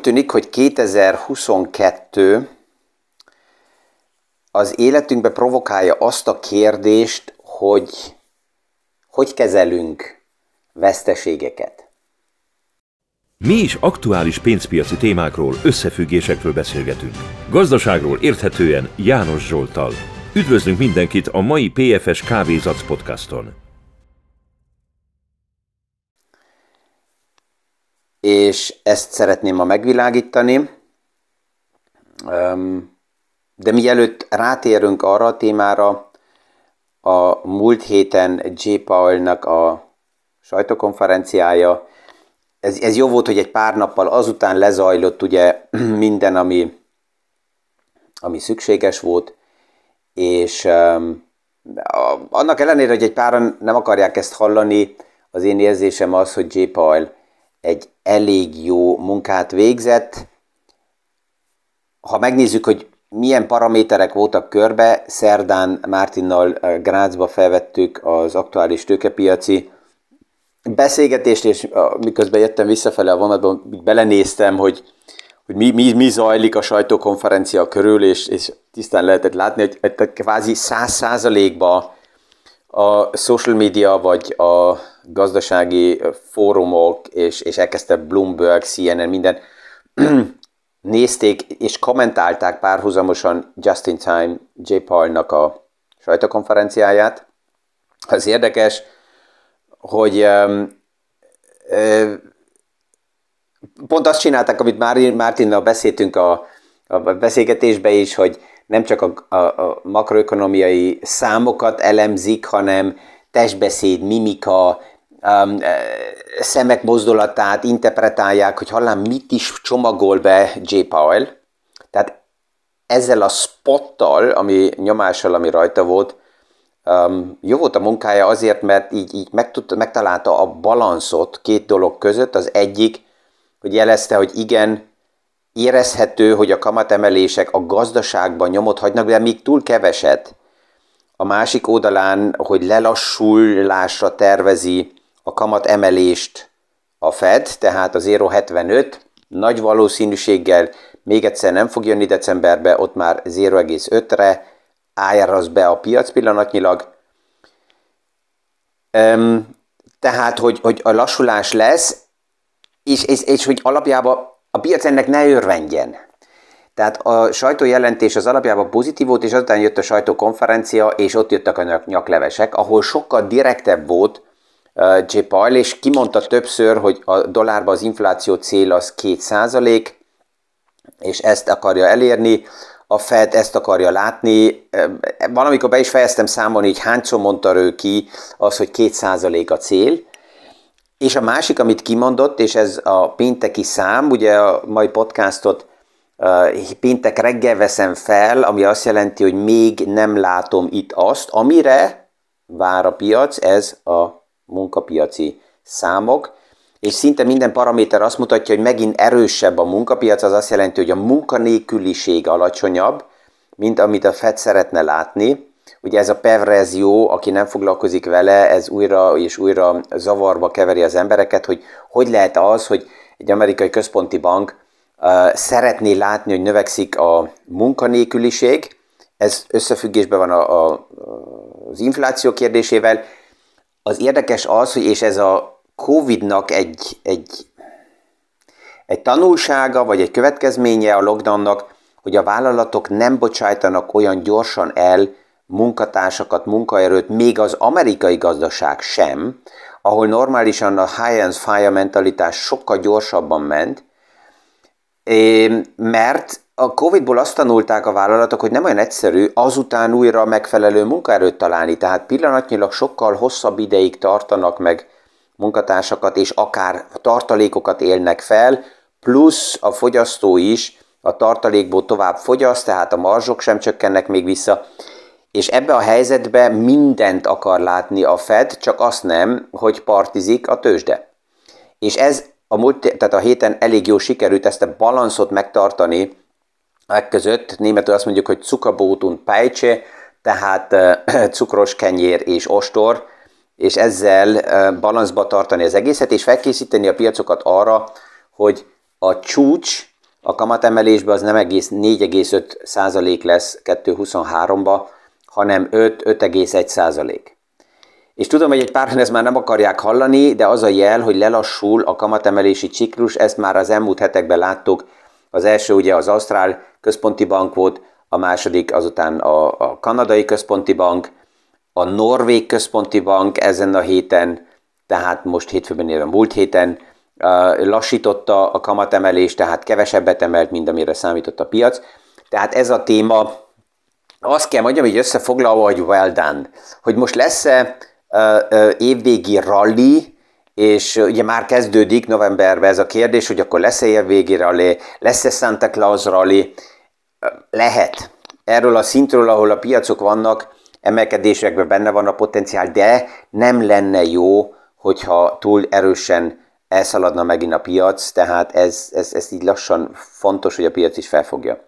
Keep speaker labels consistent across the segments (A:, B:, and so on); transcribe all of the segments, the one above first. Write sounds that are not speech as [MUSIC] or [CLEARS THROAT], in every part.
A: úgy tűnik, hogy 2022 az életünkbe provokálja azt a kérdést, hogy hogy kezelünk veszteségeket.
B: Mi is aktuális pénzpiaci témákról, összefüggésekről beszélgetünk. Gazdaságról érthetően János Zsoltal. Üdvözlünk mindenkit a mai PFS Kávézac podcaston.
A: És ezt szeretném ma megvilágítani. De mielőtt rátérünk arra a témára, a múlt héten J. Paulnak a sajtókonferenciája, ez, ez jó volt, hogy egy pár nappal azután lezajlott ugye [CLEARS THROAT] minden, ami, ami szükséges volt, és um, annak ellenére, hogy egy páran nem akarják ezt hallani, az én érzésem az, hogy J. Paul egy elég jó munkát végzett. Ha megnézzük, hogy milyen paraméterek voltak körbe, szerdán Mártinnal Grácsba felvettük az aktuális tőkepiaci beszélgetést, és miközben jöttem visszafele a vonatban, belenéztem, hogy, hogy mi, mi, mi zajlik a sajtókonferencia körül, és, és tisztán lehetett látni, hogy, hogy kvázi száz százalékban a social media, vagy a gazdasági fórumok, és, és elkezdte Bloomberg, CNN, minden, [CLEARS THROAT] nézték és kommentálták párhuzamosan Justin Time J. Paulnak a sajtókonferenciáját. Az érdekes, hogy um, pont azt csinálták, amit Mártinnal beszéltünk a, a beszélgetésbe is, hogy nem csak a, a, a makroökonomiai számokat elemzik, hanem testbeszéd, mimika, um, szemek mozdulatát interpretálják, hogy hallám, mit is csomagol be J. Powell. Tehát ezzel a spottal, ami nyomással, ami rajta volt, um, jó volt a munkája azért, mert így, így megtudta, megtalálta a balanszot két dolog között. Az egyik, hogy jelezte, hogy igen, érezhető, hogy a kamatemelések a gazdaságban nyomot hagynak, de még túl keveset. A másik oldalán, hogy lelassulásra tervezi a kamat emelést a Fed, tehát az 0,75 nagy valószínűséggel még egyszer nem fog jönni decemberbe, ott már 0,5-re áraz be a piac pillanatnyilag. Um, tehát, hogy, hogy a lassulás lesz, és, és, és hogy alapjában a piac ennek ne örvendjen. Tehát a sajtójelentés az alapjában pozitív volt, és azután jött a sajtókonferencia, és ott jöttek a nyaklevesek, ahol sokkal direktebb volt J. Paul, és kimondta többször, hogy a dollárban az infláció cél az 2% és ezt akarja elérni, a Fed ezt akarja látni. Valamikor be is fejeztem számolni, hogy hányszor mondta ő ki az, hogy 2% a cél, és a másik, amit kimondott, és ez a pénteki szám, ugye a mai podcastot péntek reggel veszem fel, ami azt jelenti, hogy még nem látom itt azt, amire vár a piac, ez a munkapiaci számok, és szinte minden paraméter azt mutatja, hogy megint erősebb a munkapiac, az azt jelenti, hogy a munkanélküliség alacsonyabb, mint amit a Fed szeretne látni, Ugye ez a perverzió, aki nem foglalkozik vele, ez újra és újra zavarba keveri az embereket, hogy hogy lehet az, hogy egy amerikai központi bank uh, szeretné látni, hogy növekszik a munkanélküliség, ez összefüggésben van a, a, az infláció kérdésével. Az érdekes az, hogy és ez a Covid-nak egy, egy, egy tanulsága, vagy egy következménye a lockdownnak, hogy a vállalatok nem bocsájtanak olyan gyorsan el munkatársakat, munkaerőt, még az amerikai gazdaság sem, ahol normálisan a high and fire mentalitás sokkal gyorsabban ment, mert a Covid-ból azt tanulták a vállalatok, hogy nem olyan egyszerű azután újra megfelelő munkaerőt találni, tehát pillanatnyilag sokkal hosszabb ideig tartanak meg munkatársakat, és akár tartalékokat élnek fel, plusz a fogyasztó is a tartalékból tovább fogyaszt, tehát a marzsok sem csökkennek még vissza, és ebbe a helyzetbe mindent akar látni a Fed, csak azt nem, hogy partizik a tőzsde. És ez a, múlt, tehát a héten elég jó sikerült ezt a balanszot megtartani között. Németül azt mondjuk, hogy cukabótun pejcse, tehát [CLEARS THROAT] cukros kenyér és ostor, és ezzel balanszba tartani az egészet, és felkészíteni a piacokat arra, hogy a csúcs a kamatemelésben az nem egész 4,5 százalék lesz 2,23-ba, hanem 5-5,1 százalék. És tudom, hogy egy páran ezt már nem akarják hallani, de az a jel, hogy lelassul a kamatemelési ciklus, ezt már az elmúlt hetekben láttuk. Az első ugye az Ausztrál központi bank volt, a második azután a, a kanadai központi bank, a norvég központi bank ezen a héten, tehát most hétfőben éve múlt héten lassította a kamatemelést, tehát kevesebbet emelt, mint amire számított a piac. Tehát ez a téma, azt kell mondjam, hogy összefoglalva, hogy well done. Hogy most lesz-e évvégi rally, és ugye már kezdődik novemberben ez a kérdés, hogy akkor lesz-e évvégi rally, lesz-e Santa Claus rally, lehet. Erről a szintről, ahol a piacok vannak, emelkedésekben benne van a potenciál, de nem lenne jó, hogyha túl erősen elszaladna megint a piac, tehát ez, ez, ez így lassan fontos, hogy a piac is felfogja.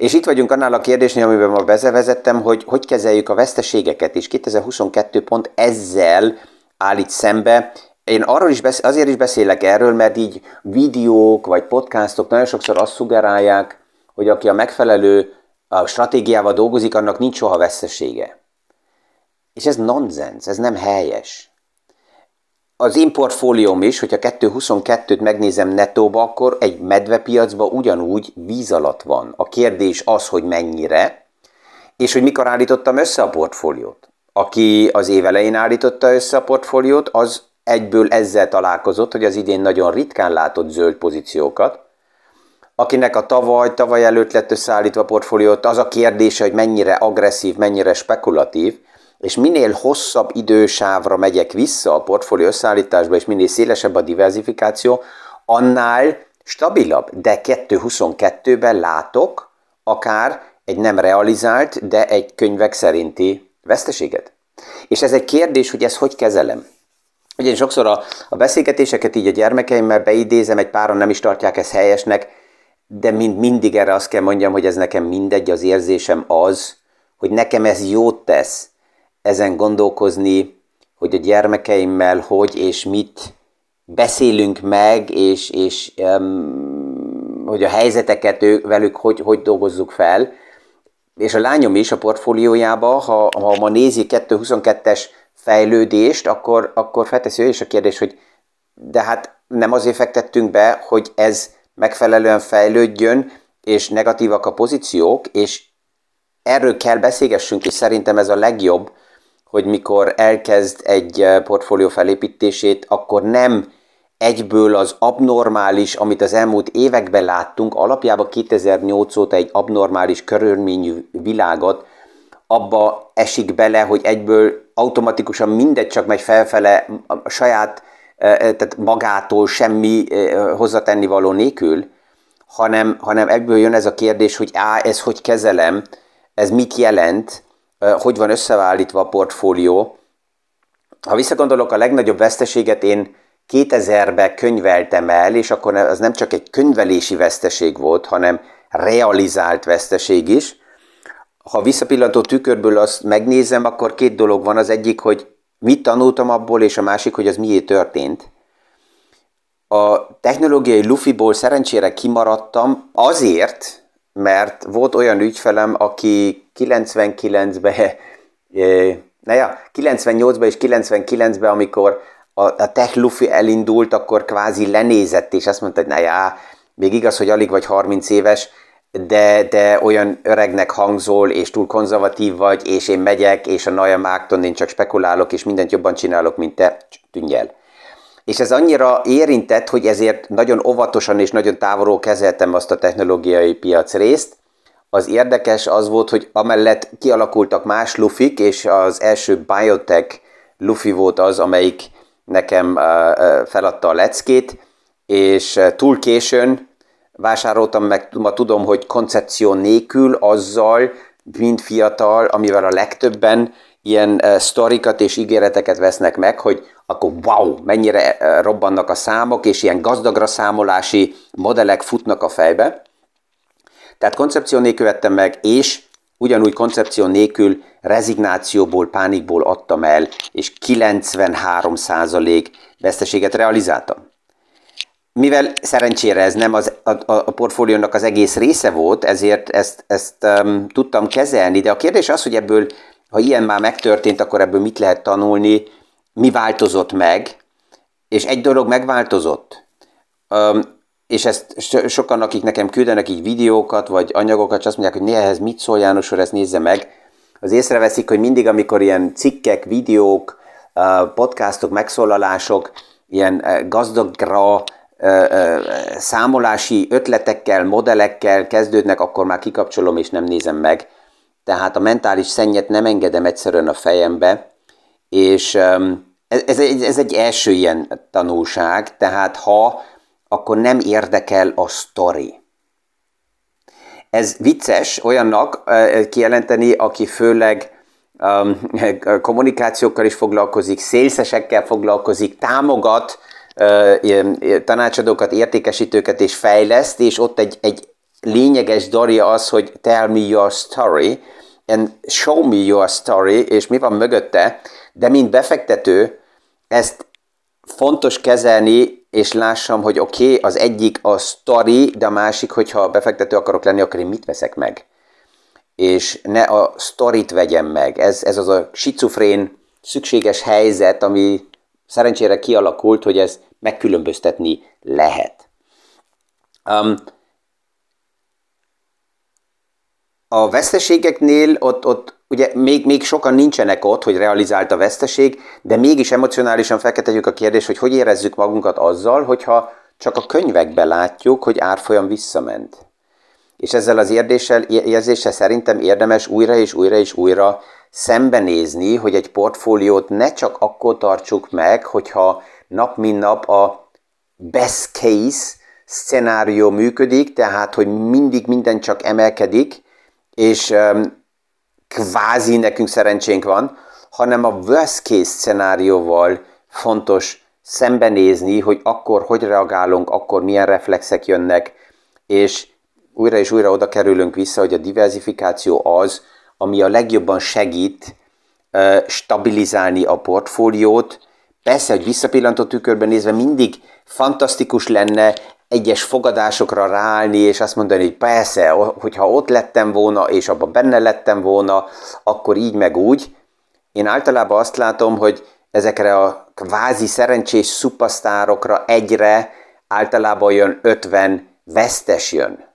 A: És itt vagyunk annál a kérdésnél, amiben ma bezevezettem, hogy hogy kezeljük a veszteségeket, és 2022 pont ezzel állít szembe. Én arról is beszél, azért is beszélek erről, mert így videók vagy podcastok nagyon sokszor azt szugerálják, hogy aki a megfelelő a stratégiával dolgozik, annak nincs soha vesztesége. És ez nonsens, ez nem helyes. Az én portfólióm is, hogyha 2.22-t megnézem nettóba, akkor egy medvepiacban ugyanúgy víz alatt van. A kérdés az, hogy mennyire, és hogy mikor állítottam össze a portfóliót. Aki az év elején állította össze a portfóliót, az egyből ezzel találkozott, hogy az idén nagyon ritkán látott zöld pozíciókat, akinek a tavaly, tavaly előtt lett összeállítva a portfóliót, az a kérdése, hogy mennyire agresszív, mennyire spekulatív, és minél hosszabb idősávra megyek vissza a portfólió összeállításba, és minél szélesebb a diversifikáció, annál stabilabb. De 2.22-ben látok akár egy nem realizált, de egy könyvek szerinti veszteséget. És ez egy kérdés, hogy ezt hogy kezelem. Ugye én sokszor a, a beszélgetéseket így a gyermekeimmel beidézem, egy páron nem is tartják ezt helyesnek, de mind, mindig erre azt kell mondjam, hogy ez nekem mindegy, az érzésem az, hogy nekem ez jót tesz ezen gondolkozni, hogy a gyermekeimmel hogy és mit beszélünk meg, és, és um, hogy a helyzeteket ő, velük hogy, hogy dolgozzuk fel. És a lányom is a portfóliójába, ha, ha ma nézi 222-es fejlődést, akkor, akkor felteszi ő is a kérdés, hogy de hát nem azért fektettünk be, hogy ez megfelelően fejlődjön, és negatívak a pozíciók, és erről kell beszélgessünk, és szerintem ez a legjobb, hogy mikor elkezd egy eh, portfólió felépítését, akkor nem egyből az abnormális, amit az elmúlt években láttunk, alapjában 2008 óta egy abnormális körülményű világot, abba esik bele, hogy egyből automatikusan mindegy csak megy felfele a saját tehát magától semmi hozzatenni való nélkül, hanem, hanem ebből jön ez a kérdés, hogy á, ez hogy kezelem, ez mit jelent, hogy van összeállítva a portfólió. Ha visszagondolok, a legnagyobb veszteséget én 2000-ben könyveltem el, és akkor az nem csak egy könyvelési veszteség volt, hanem realizált veszteség is. Ha visszapillantó tükörből azt megnézem, akkor két dolog van. Az egyik, hogy mit tanultam abból, és a másik, hogy az miért történt. A technológiai lufiból szerencsére kimaradtam azért, mert volt olyan ügyfelem, aki 99-ben, na ja, 98-ban és 99-ben, amikor a, a tech lufi elindult, akkor kvázi lenézett, és azt mondta, hogy na ja, még igaz, hogy alig vagy 30 éves, de, de olyan öregnek hangzol, és túl konzervatív vagy, és én megyek, és a Naja Mágton én csak spekulálok, és mindent jobban csinálok, mint te, tűnj el. És ez annyira érintett, hogy ezért nagyon óvatosan és nagyon távolról kezeltem azt a technológiai piac részt. Az érdekes az volt, hogy amellett kialakultak más lufik, és az első biotech lufi volt az, amelyik nekem feladta a leckét, és túl későn vásároltam meg, ma tudom, hogy koncepció nélkül, azzal, mint fiatal, amivel a legtöbben ilyen uh, sztorikat és ígéreteket vesznek meg, hogy akkor wow, mennyire uh, robbannak a számok, és ilyen gazdagra számolási modellek futnak a fejbe. Tehát koncepció nélkül vettem meg, és ugyanúgy koncepció nélkül rezignációból, pánikból adtam el, és 93% veszteséget realizáltam. mivel szerencsére ez nem az, a, a portfóliónak az egész része volt, ezért ezt, ezt um, tudtam kezelni, de a kérdés az, hogy ebből, ha ilyen már megtörtént, akkor ebből mit lehet tanulni, mi változott meg, és egy dolog megváltozott. Um, és ezt sokan, akik nekem küldenek így videókat, vagy anyagokat, azt mondják, hogy néha ehhez mit szól János, ezt nézze meg, az észreveszik, hogy mindig, amikor ilyen cikkek, videók, podcastok, megszólalások, ilyen gazdagra számolási ötletekkel, modellekkel kezdődnek, akkor már kikapcsolom és nem nézem meg. Tehát a mentális szennyet nem engedem egyszerűen a fejembe, és ez, egy, ez egy első ilyen tanulság, tehát ha, akkor nem érdekel a sztori. Ez vicces olyannak kijelenteni, aki főleg um, kommunikációkkal is foglalkozik, szélszesekkel foglalkozik, támogat tanácsadókat, értékesítőket és fejleszt, és ott egy, egy lényeges dorja az, hogy tell me your story, and show me your story, és mi van mögötte, de mint befektető ezt fontos kezelni, és lássam, hogy oké, okay, az egyik a story, de a másik, hogyha befektető akarok lenni, akkor én mit veszek meg? És ne a storyt vegyem meg. Ez, ez az a schizofrén szükséges helyzet, ami szerencsére kialakult, hogy ez megkülönböztetni lehet. Um, a veszteségeknél ott, ott ugye még, még sokan nincsenek ott, hogy realizált a veszteség, de mégis emocionálisan felketetjük a kérdést, hogy hogy érezzük magunkat azzal, hogyha csak a könyvekbe látjuk, hogy árfolyam visszament. És ezzel az érzéssel, érzéssel szerintem érdemes újra és újra és újra szembenézni, hogy egy portfóliót ne csak akkor tartsuk meg, hogyha nap mint nap a best case szenárió működik, tehát hogy mindig minden csak emelkedik, és kvázi nekünk szerencsénk van, hanem a worst case szenárióval fontos szembenézni, hogy akkor hogy reagálunk, akkor milyen reflexek jönnek, és újra és újra oda kerülünk vissza, hogy a diversifikáció az, ami a legjobban segít stabilizálni a portfóliót. Persze, hogy visszapillantó tükörben nézve mindig fantasztikus lenne egyes fogadásokra ráállni, és azt mondani, hogy persze, hogyha ott lettem volna, és abban benne lettem volna, akkor így meg úgy. Én általában azt látom, hogy ezekre a kvázi szerencsés szupasztárokra egyre általában jön 50 vesztes jön.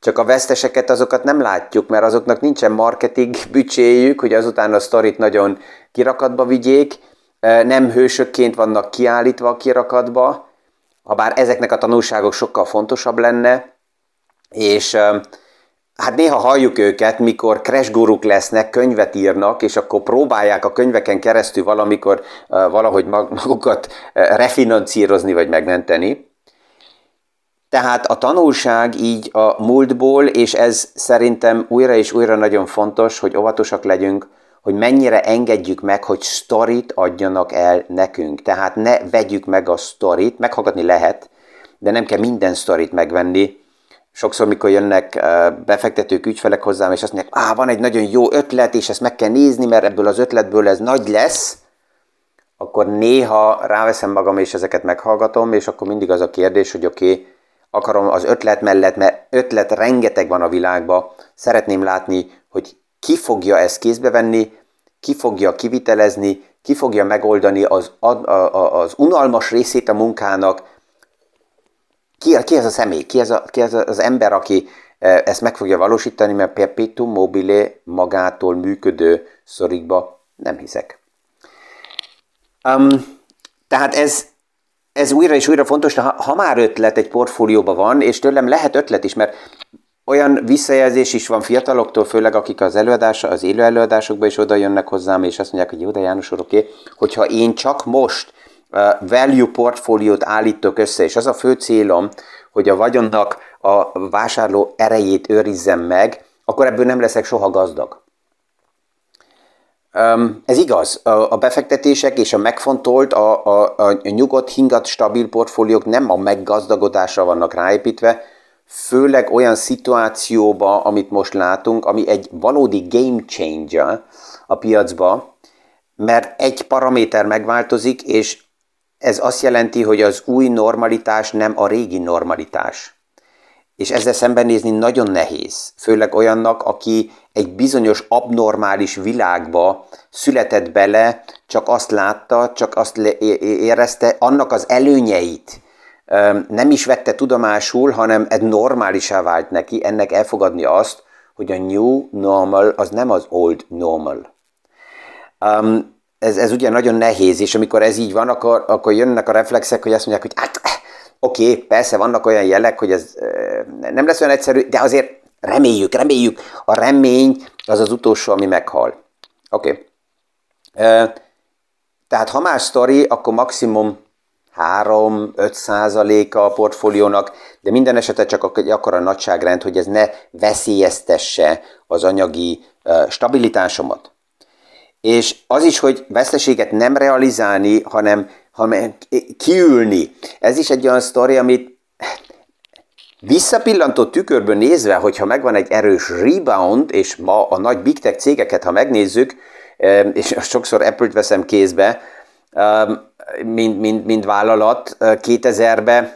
A: Csak a veszteseket azokat nem látjuk, mert azoknak nincsen marketing bücséjük, hogy azután a sztorit nagyon kirakatba vigyék, nem hősökként vannak kiállítva a kirakatba, ha bár ezeknek a tanulságok sokkal fontosabb lenne, és hát néha halljuk őket, mikor crash lesznek, könyvet írnak, és akkor próbálják a könyveken keresztül valamikor valahogy magukat refinancírozni vagy megmenteni. Tehát a tanulság így a múltból, és ez szerintem újra és újra nagyon fontos, hogy óvatosak legyünk, hogy mennyire engedjük meg, hogy sztorit adjanak el nekünk. Tehát ne vegyük meg a sztorit, meghallgatni lehet, de nem kell minden sztorit megvenni. Sokszor, mikor jönnek befektetők, ügyfelek hozzám, és azt mondják, ah, van egy nagyon jó ötlet, és ezt meg kell nézni, mert ebből az ötletből ez nagy lesz, akkor néha ráveszem magam, és ezeket meghallgatom, és akkor mindig az a kérdés, hogy oké, okay, akarom az ötlet mellett, mert ötlet rengeteg van a világban, szeretném látni, hogy ki fogja ezt kézbe venni, ki fogja kivitelezni, ki fogja megoldani az, az unalmas részét a munkának, ki, ki ez a személy, ki ez, a, ki ez az ember, aki e, ezt meg fogja valósítani, mert perpetuum mobile magától működő szorikba? Nem hiszek. Um, tehát ez, ez újra és újra fontos, ha, ha már ötlet egy portfólióban van, és tőlem lehet ötlet is, mert olyan visszajelzés is van fiataloktól, főleg akik az előadás, az élő előadásokba is oda jönnek hozzám, és azt mondják, hogy jó, de János úr, oké, hogyha én csak most uh, value portfóliót állítok össze, és az a fő célom, hogy a vagyonnak a vásárló erejét őrizzem meg, akkor ebből nem leszek soha gazdag. Um, ez igaz, a befektetések és a megfontolt, a, a, a nyugodt, hingat, stabil portfóliók nem a meggazdagodásra vannak ráépítve, főleg olyan szituációba, amit most látunk, ami egy valódi game changer a piacba, mert egy paraméter megváltozik, és ez azt jelenti, hogy az új normalitás nem a régi normalitás. És ezzel szembenézni nagyon nehéz, főleg olyannak, aki egy bizonyos abnormális világba született bele, csak azt látta, csak azt érezte, annak az előnyeit nem is vette tudomásul, hanem egy normálisá vált neki, ennek elfogadni azt, hogy a new normal az nem az old normal. Um, ez, ez ugye nagyon nehéz, és amikor ez így van, akkor, akkor jönnek a reflexek, hogy azt mondják, hogy hát oké, okay, persze vannak olyan jelek, hogy ez nem lesz olyan egyszerű, de azért reméljük, reméljük. A remény az az utolsó, ami meghal. Oké. Okay. Tehát ha más sztori, akkor maximum 3-5 százaléka a portfóliónak, de minden esetre csak egy akkora nagyságrend, hogy ez ne veszélyeztesse az anyagi stabilitásomat. És az is, hogy veszteséget nem realizálni, hanem, hanem kiülni. Ez is egy olyan sztori, amit visszapillantó tükörből nézve, hogyha megvan egy erős rebound, és ma a nagy big tech cégeket, ha megnézzük, és sokszor Apple-t veszem kézbe, mint, mint, mint vállalat 2000-ben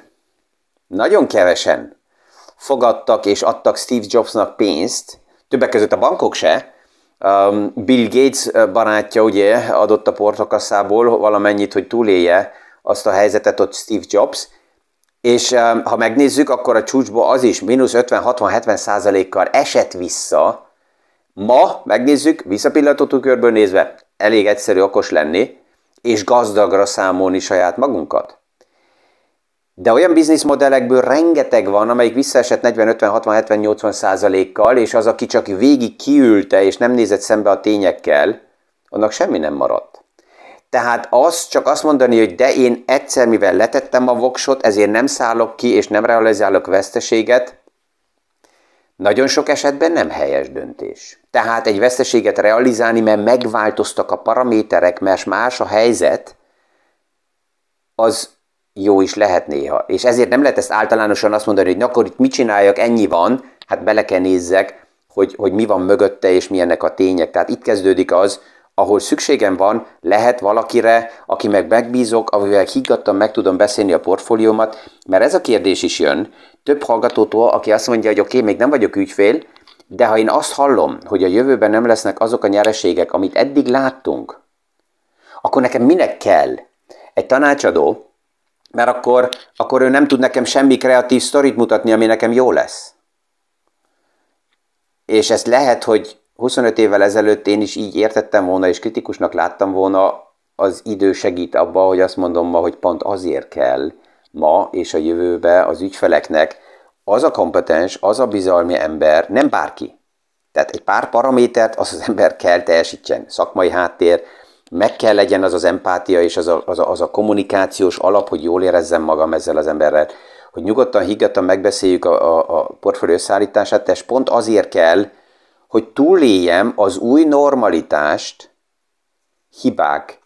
A: nagyon kevesen fogadtak és adtak Steve Jobsnak pénzt, többek között a bankok se, Bill Gates barátja ugye adott a portokasszából valamennyit, hogy túlélje azt a helyzetet ott Steve Jobs, és ha megnézzük, akkor a csúcsból az is mínusz 50-60-70 százalékkal esett vissza. Ma megnézzük, visszapillantó körből nézve, elég egyszerű okos lenni, és gazdagra számolni saját magunkat. De olyan bizniszmodellekből rengeteg van, amelyik visszaesett 40-50-60-70-80 százalékkal, és az, aki csak végig kiülte, és nem nézett szembe a tényekkel, annak semmi nem maradt. Tehát az csak azt mondani, hogy de én egyszer, mivel letettem a voksot, ezért nem szállok ki, és nem realizálok veszteséget, nagyon sok esetben nem helyes döntés. Tehát egy veszteséget realizálni, mert megváltoztak a paraméterek, mert más a helyzet, az jó is lehet néha. És ezért nem lehet ezt általánosan azt mondani, hogy na, akkor itt mit csináljak, ennyi van, hát bele kell nézzek, hogy, hogy mi van mögötte, és milyenek a tények. Tehát itt kezdődik az, ahol szükségem van, lehet valakire, aki meg megbízok, amivel higgadtan meg tudom beszélni a portfóliómat, mert ez a kérdés is jön több hallgatótól, aki azt mondja, hogy oké, okay, még nem vagyok ügyfél, de ha én azt hallom, hogy a jövőben nem lesznek azok a nyereségek, amit eddig láttunk, akkor nekem minek kell egy tanácsadó, mert akkor, akkor ő nem tud nekem semmi kreatív sztorit mutatni, ami nekem jó lesz. És ez lehet, hogy 25 évvel ezelőtt én is így értettem volna, és kritikusnak láttam volna, az idő segít abba, hogy azt mondom ma, hogy pont azért kell ma és a jövőbe az ügyfeleknek az a kompetens, az a bizalmi ember, nem bárki. Tehát egy pár paramétert az az ember kell teljesítsen. Szakmai háttér, meg kell legyen az az empátia és az a, az a, az a kommunikációs alap, hogy jól érezzem magam ezzel az emberrel. Hogy nyugodtan, higgadtan megbeszéljük a, a, a portfólió összeállítását, és pont azért kell, hogy túléljem az új normalitást hibák,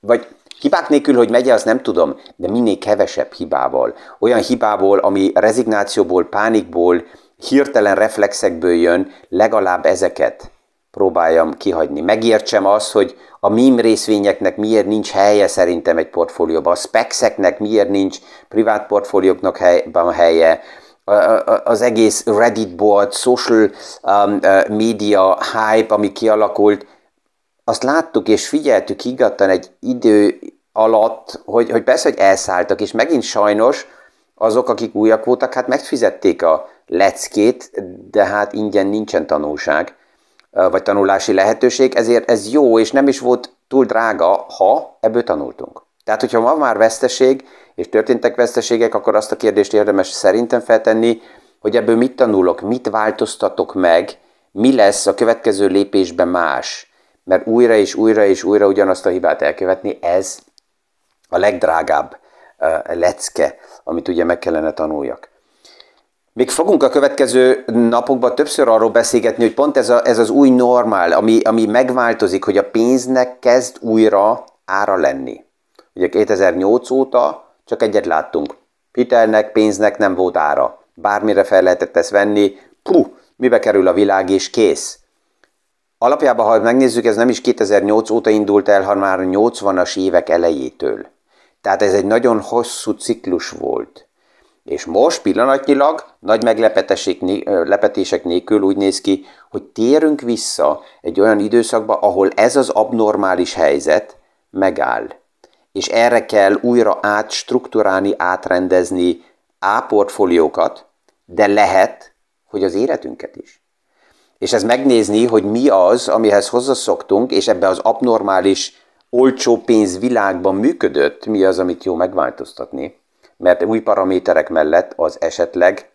A: vagy hibák nélkül, hogy megye, azt nem tudom, de minél kevesebb hibával. Olyan hibából, ami rezignációból, pánikból, hirtelen reflexekből jön, legalább ezeket próbáljam kihagyni. Megértsem azt, hogy a mím részvényeknek miért nincs helye szerintem egy portfólióban, a spexeknek miért nincs privát portfólióknak helye, az egész Reddit board, social um, uh, media hype, ami kialakult, azt láttuk és figyeltük higgadtan egy idő alatt, hogy, hogy persze, hogy elszálltak, és megint sajnos azok, akik újak voltak, hát megfizették a leckét, de hát ingyen nincsen tanulság, vagy tanulási lehetőség, ezért ez jó, és nem is volt túl drága, ha ebből tanultunk. Tehát, hogyha van már veszteség, és történtek veszteségek, akkor azt a kérdést érdemes szerintem feltenni, hogy ebből mit tanulok, mit változtatok meg, mi lesz a következő lépésben más. Mert újra és újra és újra ugyanazt a hibát elkövetni, ez a legdrágább lecke, amit ugye meg kellene tanuljak. Még fogunk a következő napokban többször arról beszélgetni, hogy pont ez, a, ez az új normál, ami, ami megváltozik, hogy a pénznek kezd újra ára lenni. Ugye 2008 óta csak egyet láttunk. Hitelnek, pénznek nem volt ára. Bármire fel lehetett ezt venni, puh, mibe kerül a világ, és kész. Alapjában, ha megnézzük, ez nem is 2008 óta indult el, hanem már 80-as évek elejétől. Tehát ez egy nagyon hosszú ciklus volt. És most pillanatnyilag nagy meglepetések nélkül úgy néz ki, hogy térünk vissza egy olyan időszakba, ahol ez az abnormális helyzet megáll. És erre kell újra átstruktúrálni, átrendezni A de lehet, hogy az életünket is. És ez megnézni, hogy mi az, amihez hozzászoktunk, és ebbe az abnormális, olcsó pénz világban működött, mi az, amit jó megváltoztatni. Mert új paraméterek mellett az esetleg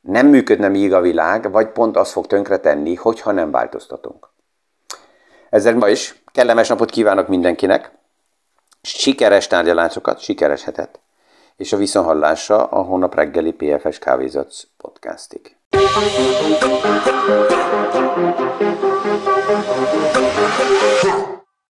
A: nem működne még a világ, vagy pont azt fog tönkretenni, hogyha nem változtatunk. Ezzel ma is kellemes napot kívánok mindenkinek, sikeres tárgyalásokat, sikeres hetet, és a viszonhallásra a hónap reggeli PFS Kávézatsz podcastig.